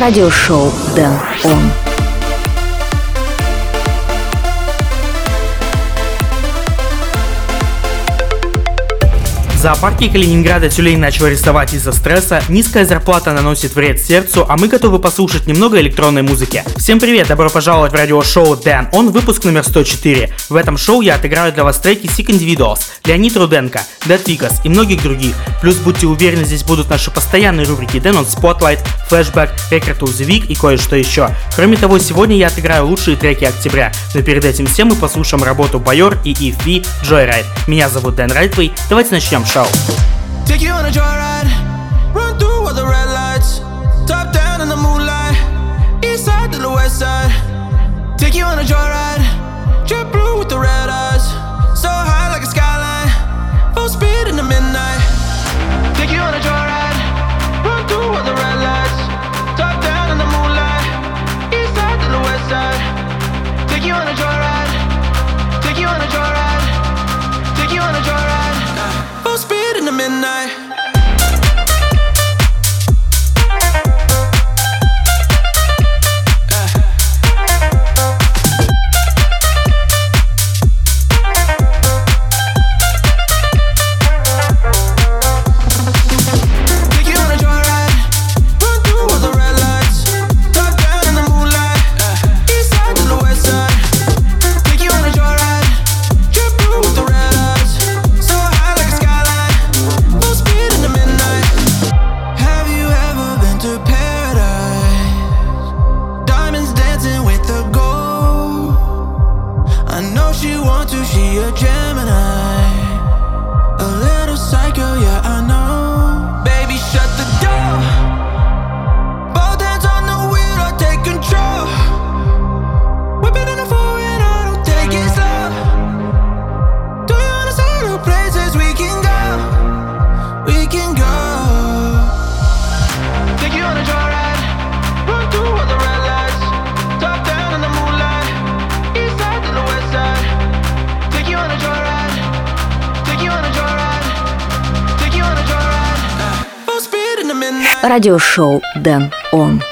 радиошоу «Дэн Он». зоопарке Калининграда тюлей начал арестовать из-за стресса, низкая зарплата наносит вред сердцу, а мы готовы послушать немного электронной музыки. Всем привет, добро пожаловать в радиошоу Дэн, он выпуск номер 104. В этом шоу я отыграю для вас треки Sick Individuals, Леонид Руденко, Dead Figures и многих других. Плюс будьте уверены, здесь будут наши постоянные рубрики Дэн он Spotlight, Flashback, Record of the Week и кое-что еще. Кроме того, сегодня я отыграю лучшие треки октября, но перед этим всем мы послушаем работу Байор и ИФИ Joyride. Меня зовут Дэн Райтвей, давайте начнем шоу. out. Take you on a joyride, run through all the red lights, top down in the moonlight, east side to the west side. Take you on a joyride, jet blue with the red eyes, so high like a skyline, full speed in the midnight. midnight радиошоу «Дэн Он».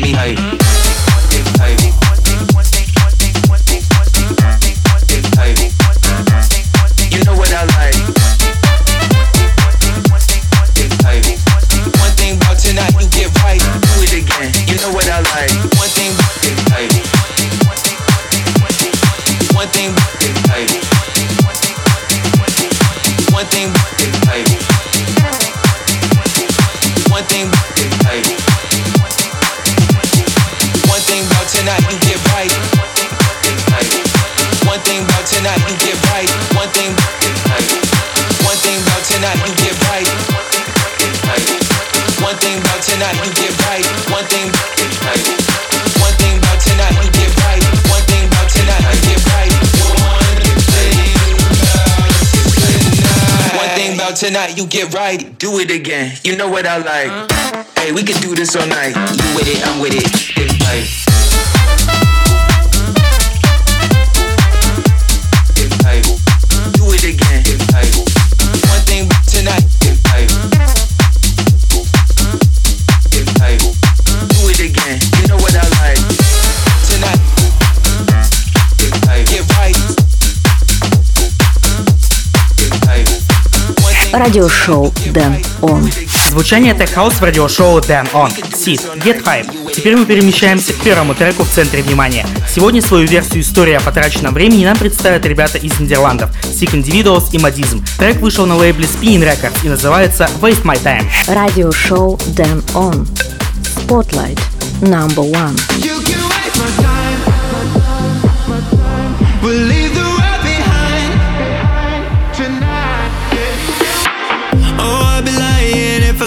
me high, give high. Whether or not you get right, do it again. You know what I like. Uh-huh. Hey, we can do this all night. You with it, I'm with it. It's like. радиошоу Дэн Он. Звучание Tech House в радиошоу Дэн Он. Сид, Get Hype. Теперь мы перемещаемся к первому треку в центре внимания. Сегодня свою версию истории о потраченном времени нам представят ребята из Нидерландов Sick Individuals и Мадизм. Трек вышел на лейбле Spin Records и называется Waste My Time. Радиошоу Дэн Он. Spotlight. Number one.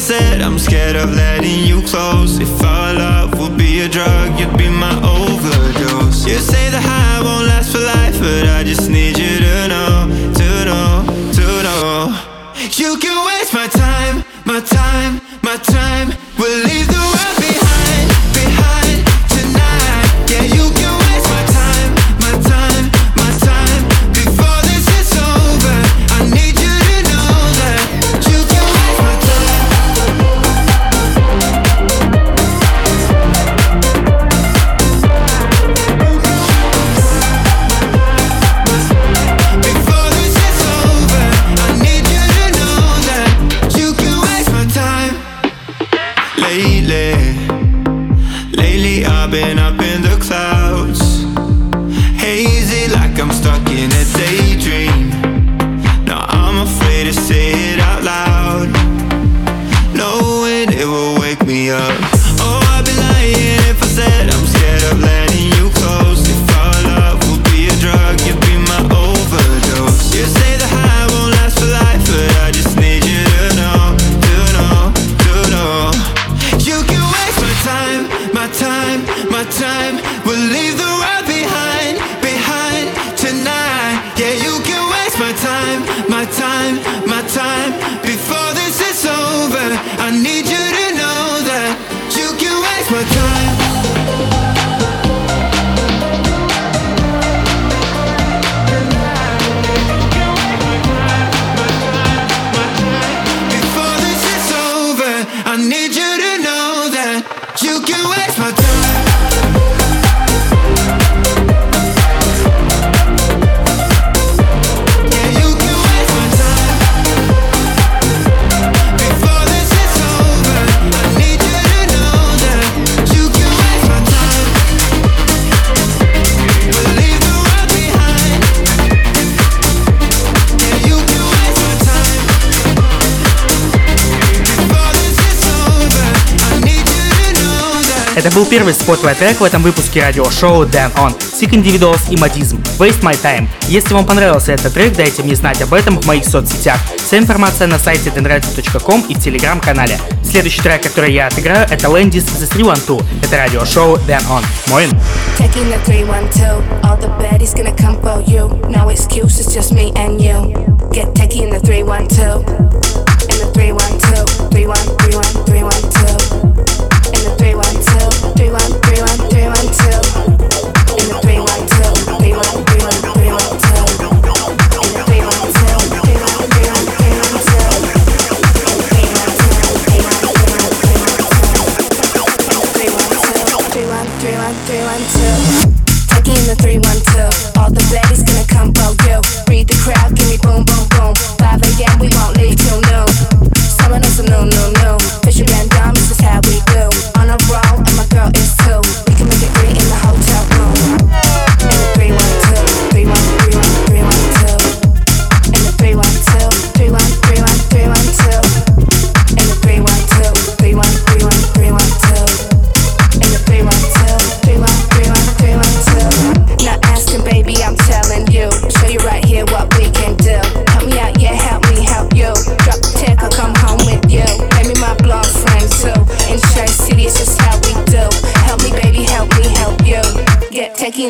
closet. I'm scared of letting you close. If our love would be a drug, you'd be my overdose. You say the high won't last for life, but I just need you to know, to know, to know. You can waste my time, my time, my time. It's my time. Это был первый spotlight трек в этом выпуске радиошоу Den ON, Sick Individuals и Madism, Waste My Time. Если вам понравился этот трек, дайте мне знать об этом в моих соцсетях. Вся информация на сайте denradio.com и в телеграм-канале. Следующий трек, который я отыграю, это Landis The 312. Это радиошоу Den ON. Моин. Taking the 312, all the baddies gonna come for you. No excuses, just me and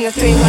a thing.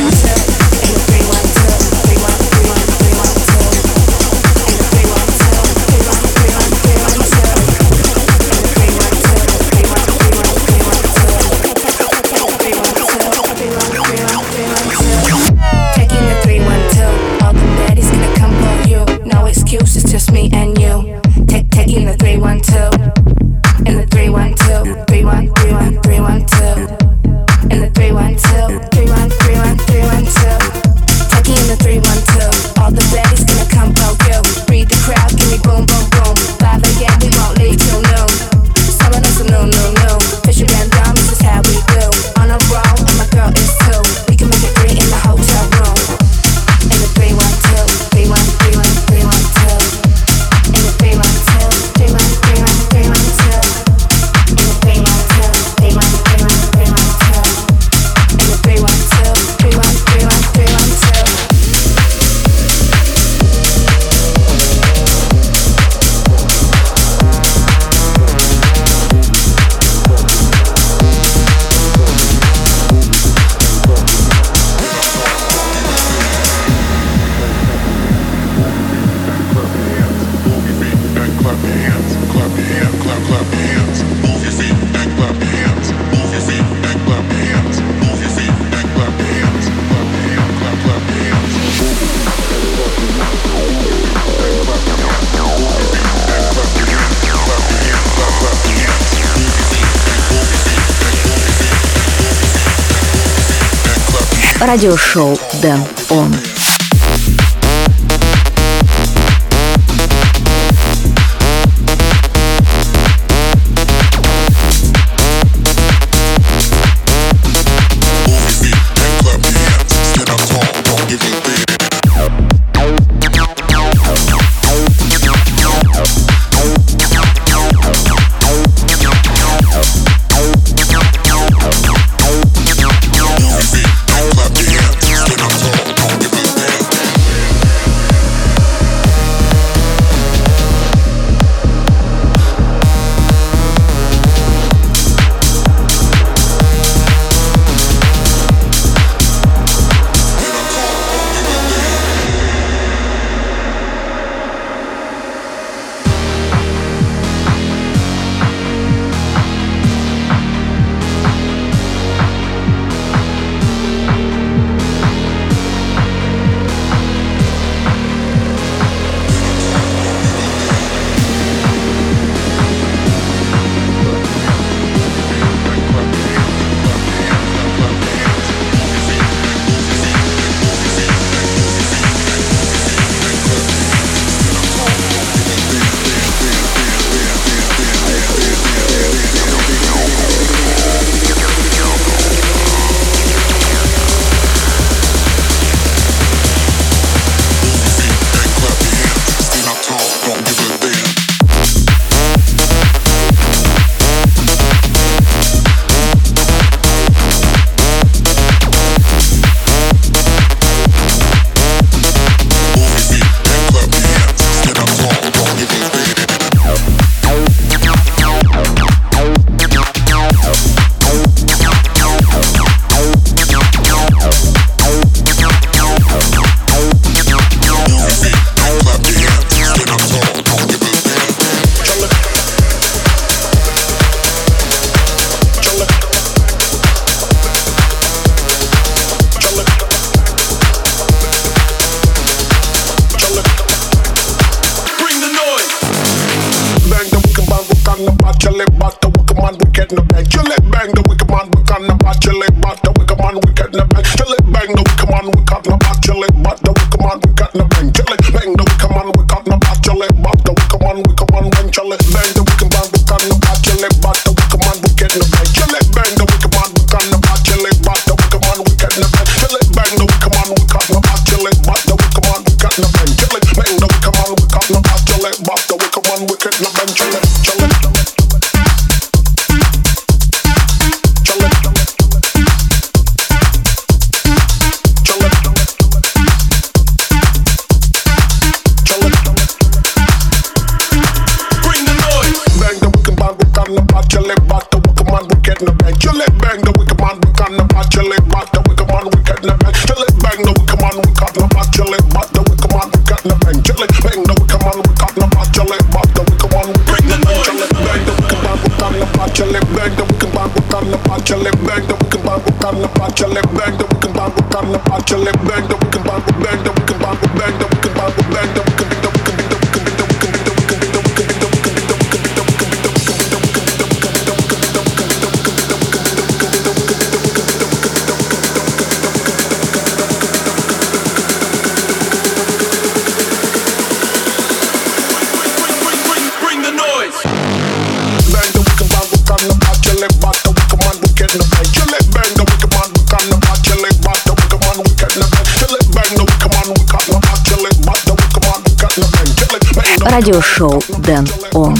радиошоу Дэн Он. радиошоу Дэн Он.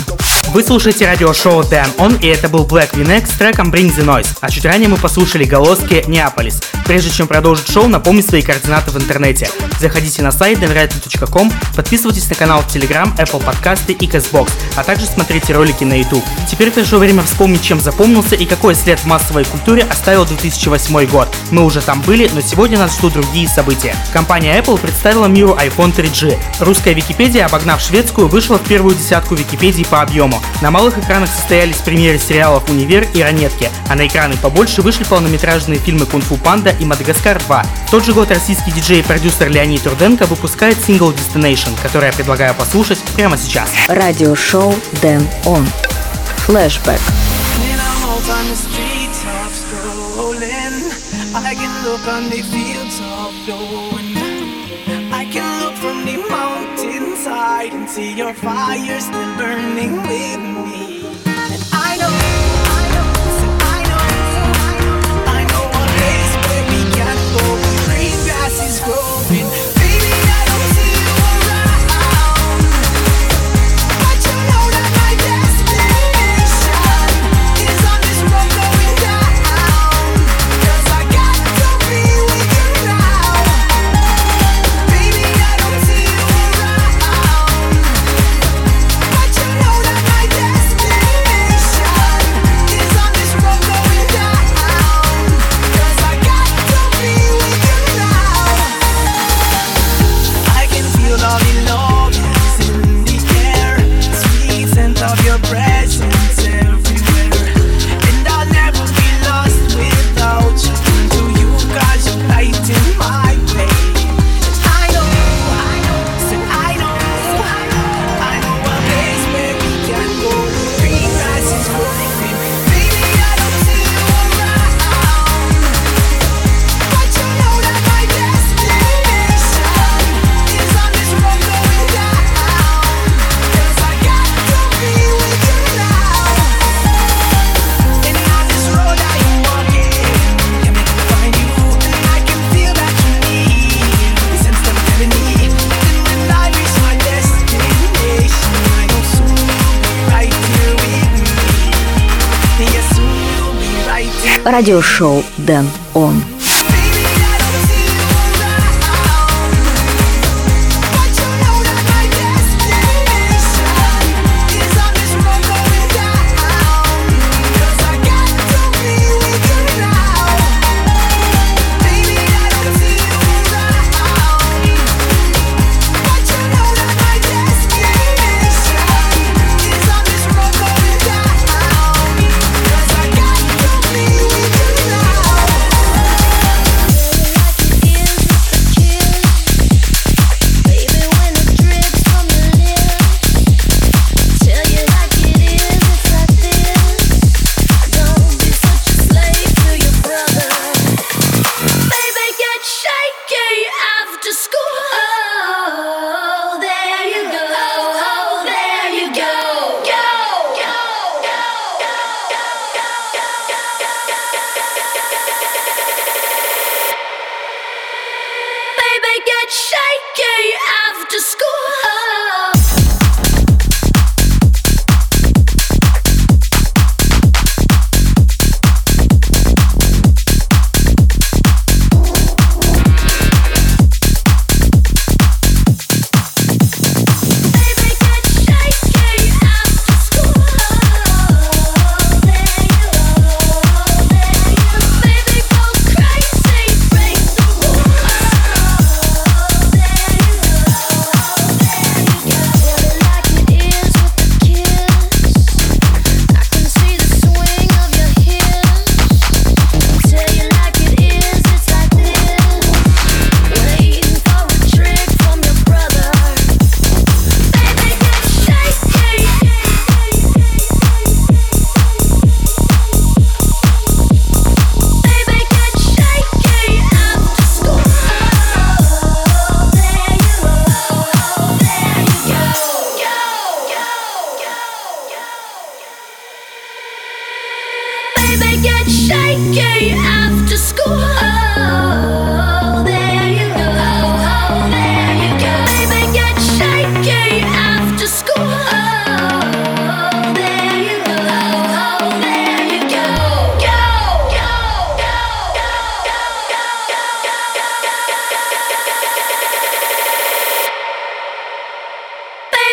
Вы слушаете радиошоу Дэн Он, и это был Black Vinex с треком Bring the Noise. А чуть ранее мы послушали голоски Неаполис. Прежде чем продолжить шоу, напомню свои координаты в интернете. Заходите на сайт neverightly.com, подписывайтесь на канал в Telegram, Apple подкасты и CastBox, а также смотрите ролики на YouTube. Теперь пришло время вспомнить, чем запомнился и какой след в массовой культуре оставил 2008 год. Мы уже там были, но сегодня нас ждут другие события. Компания Apple представила миру iPhone 3G. Русская Википедия, обогнав шведскую, вышла в первую десятку Википедии по объему. На малых экранах состоялись премьеры сериалов «Универ» и «Ранетки», а на экраны побольше вышли полнометражные фильмы «Кунг-фу панда» и Мадагаскар 2. В тот же год российский диджей и продюсер Леонид Руденко выпускает сингл Destination, который я предлагаю послушать прямо сейчас. Радиошоу Дэн Он. Флэшбэк. And see your fire still burning with me. And I know. Радиошоу Дэн Он.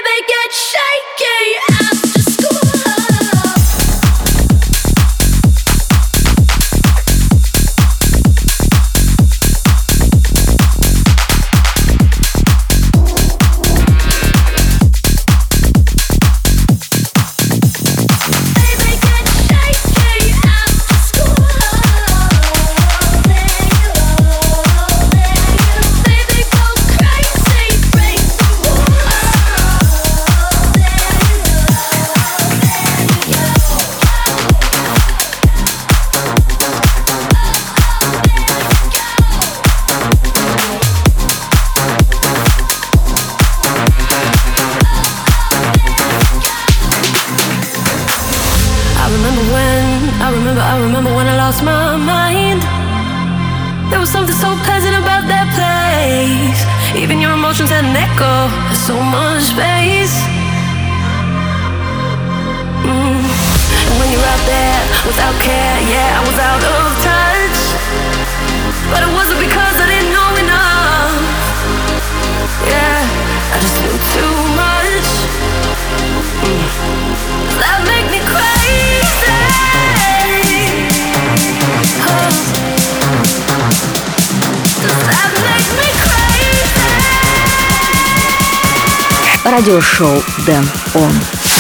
baby, get shaky. Радиошоу Дэн Он.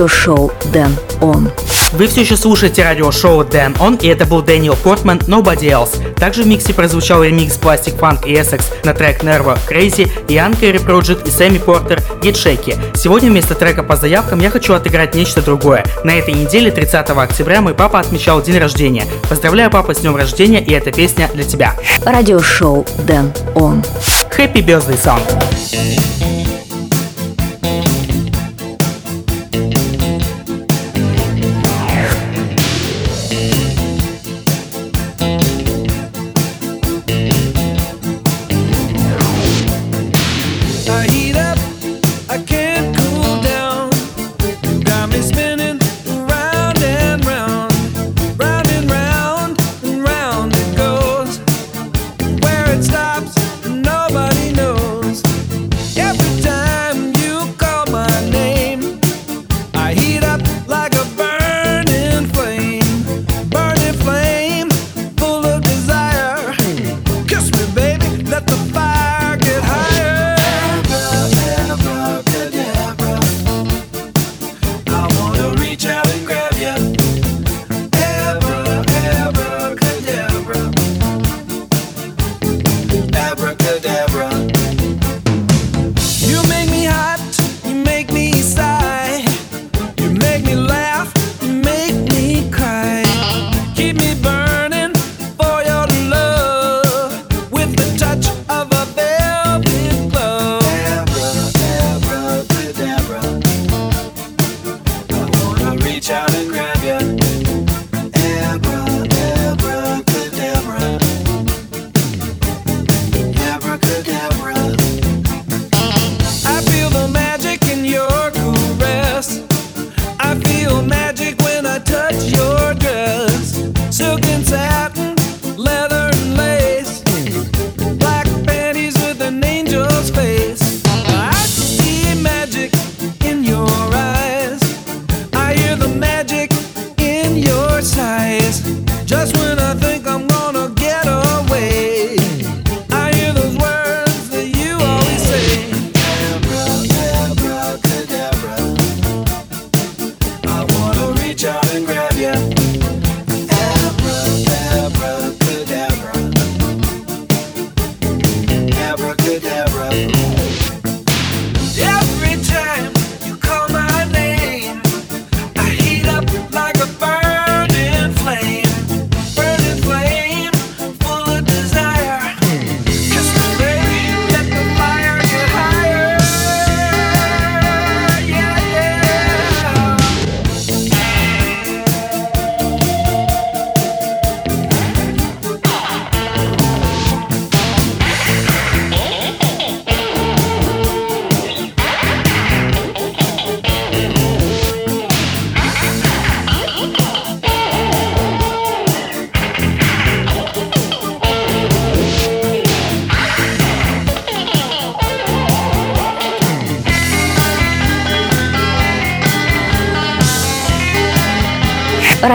радиошоу Дэн Он. Вы все еще слушаете радиошоу Дэн Он, и это был Дэниел Портман Nobody Else. Также в миксе прозвучал ремикс Plastic Funk и Essex на трек Nervo Crazy, и Anchor Project и Сэмми Портер Get Shaky. Сегодня вместо трека по заявкам я хочу отыграть нечто другое. На этой неделе, 30 октября, мой папа отмечал день рождения. Поздравляю, папа, с днем рождения, и эта песня для тебя. Радиошоу Дэн Он. Happy Birthday Song.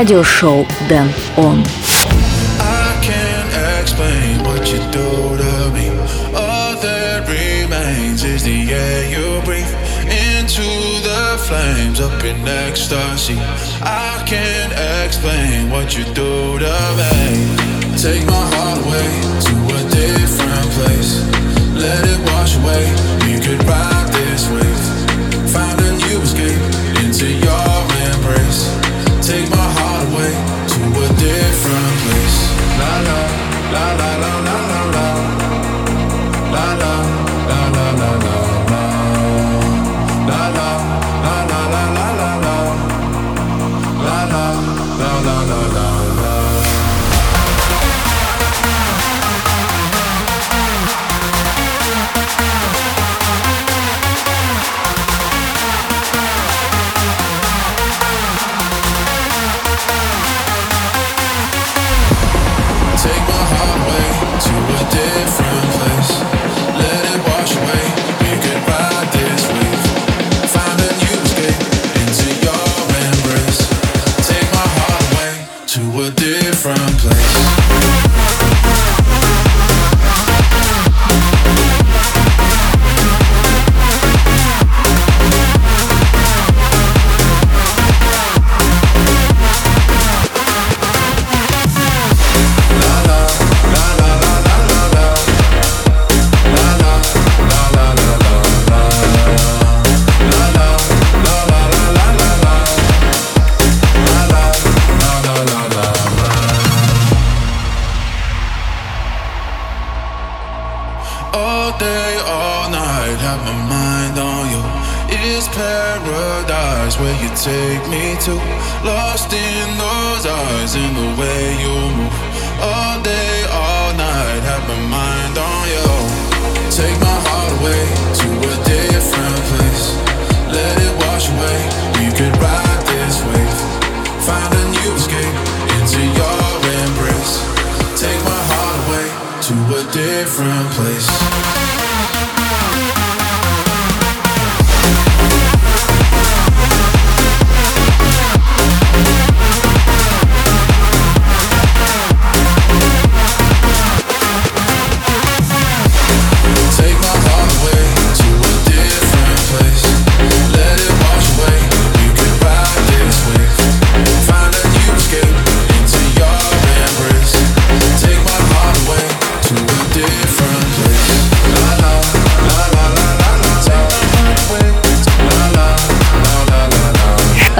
радиошоу «Дэн Он».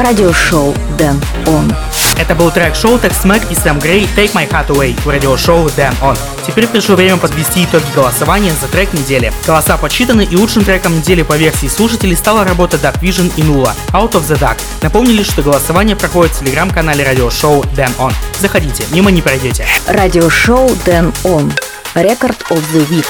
радиошоу Дэн Он. Это был трек шоу Текс Мэг и Сэм Грей Take My Heart Away в радиошоу Дэн Он. Теперь пришло время подвести итоги голосования за трек недели. Голоса подсчитаны и лучшим треком недели по версии слушателей стала работа Dark Vision и Нула Out of the Dark. Напомнили, что голосование проходит в телеграм-канале радиошоу Дэн Он. Заходите, мимо не пройдете. Радиошоу Дэн Он. Рекорд of the Week.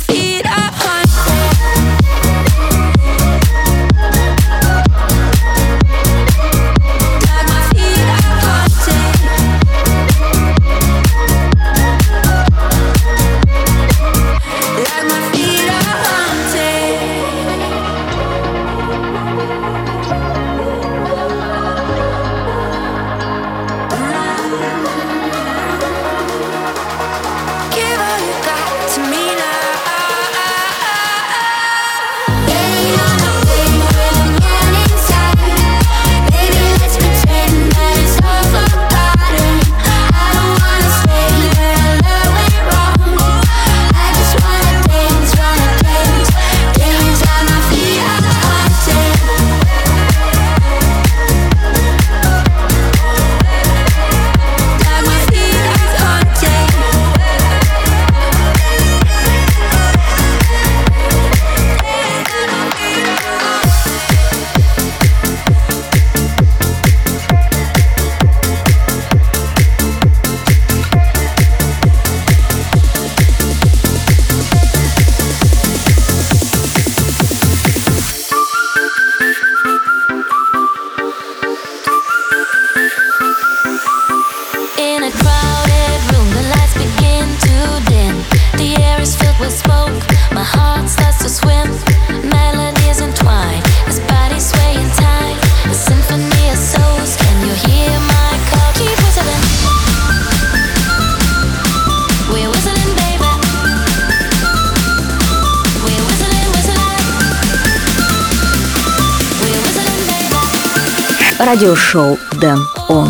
feet. Радиошоу Дэн Он.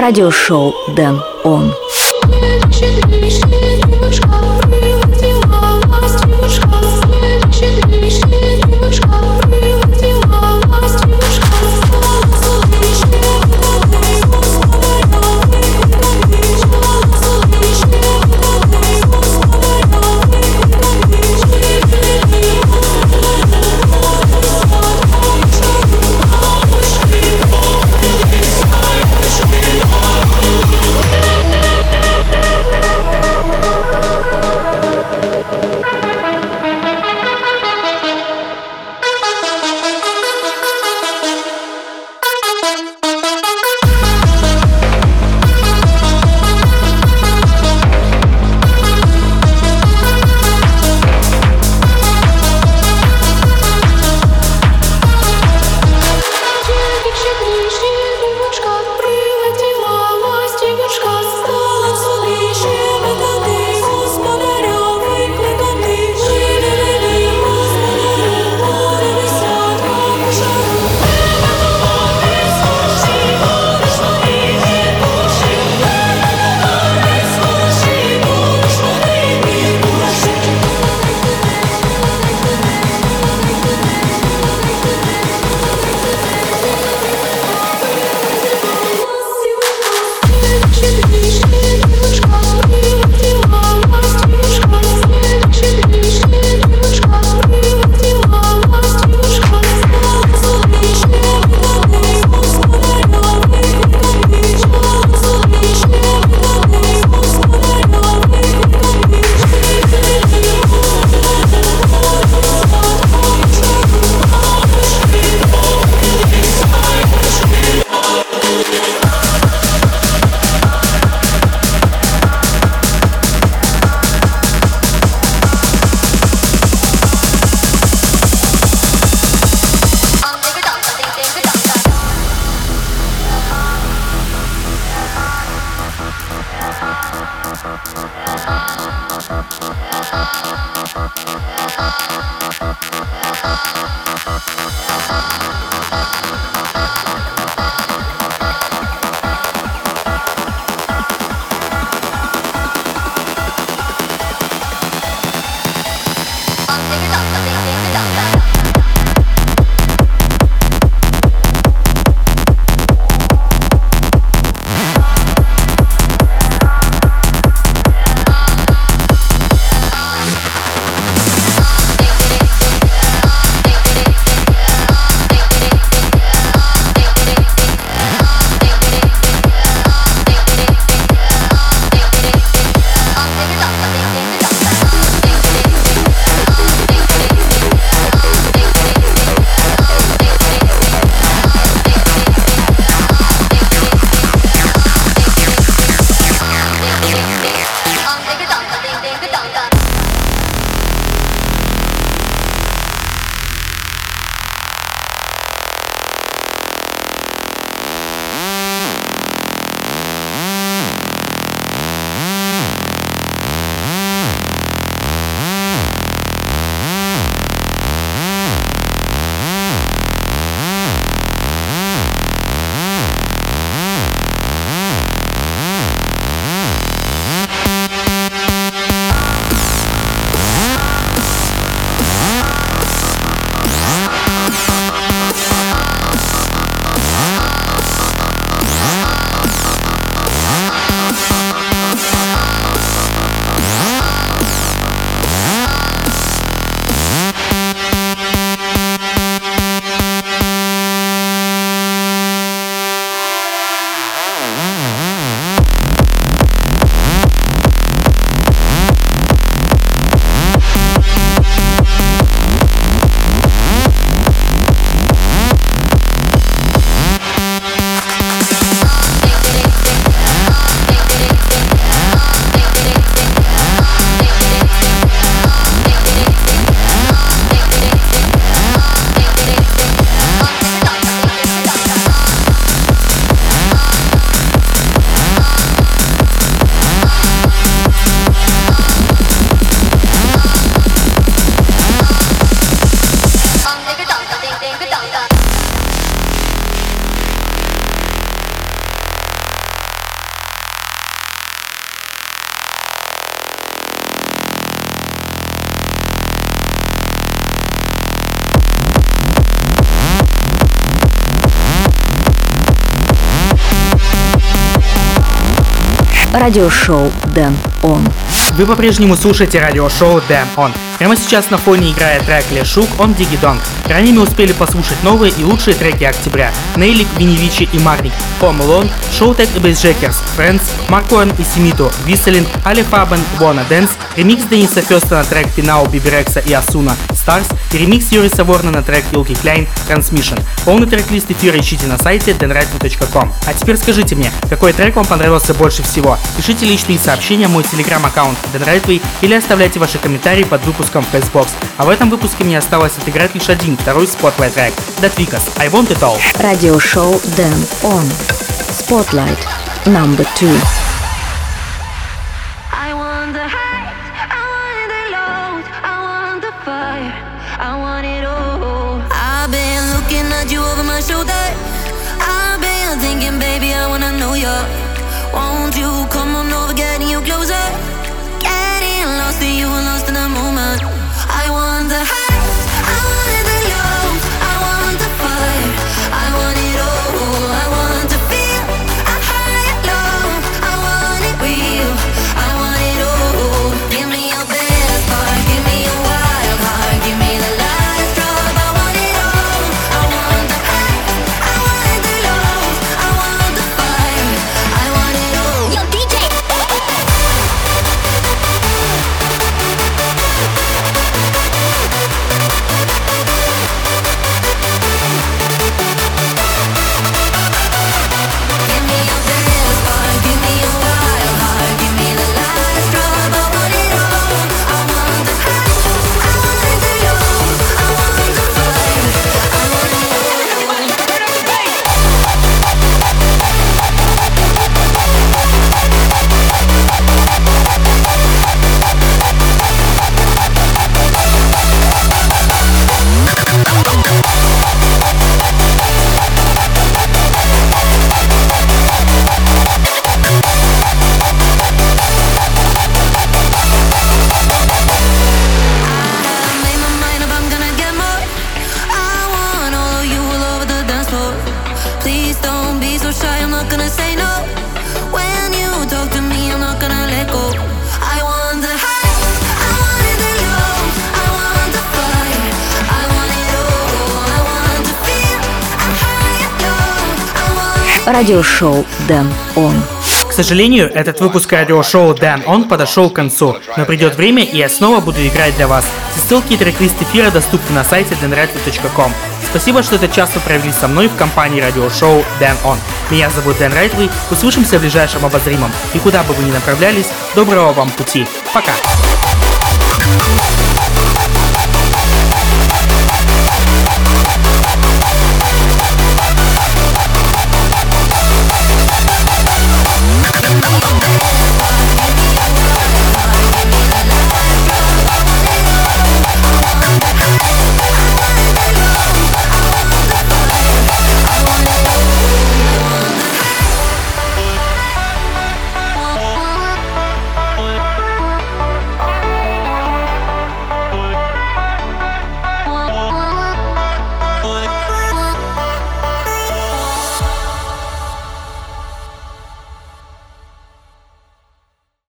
Радиошоу Дэн Он. Радиошоу Дэн Он. Вы по-прежнему слушаете радиошоу Damn On. Прямо сейчас на фоне играет трек Лешук он Дигидонг. Ранее мы успели послушать новые и лучшие треки октября. Нейлик, Винивичи и Марник, Home Alone, Showtek и Бейсджекерс, Friends, Маркоэн и Симито, Виселин, Али Фабен, Wanna Dance, ремикс Дениса Феста на трек Пинау, Биберекса и Асуна, Stars и ремикс Юриса Ворна на трек Илки Кляйн, Transmission. Полный трек-лист эфира ищите на сайте denrightly.com. А теперь скажите мне, какой трек вам понравился больше всего? Пишите личные сообщения в мой телеграм-аккаунт denrightly или оставляйте ваши комментарии под выпуском в Фейсбокс. А в этом выпуске мне осталось отыграть лишь один, второй спотлайт трек. Датвикас, I Want It All. Радиошоу Дэн Он. Spotlight number two. You. Won't you Радиошоу Дэн Он. К сожалению, этот выпуск радиошоу Dan On подошел к концу, но придет время, и я снова буду играть для вас. Все ссылки и трек-лист эфира доступны на сайте denrightly.com. Спасибо, что этот час провели со мной в компании радиошоу Dan On. Меня зовут Дэн Райтли, услышимся в ближайшем обозримом. И куда бы вы ни направлялись, доброго вам пути. Пока!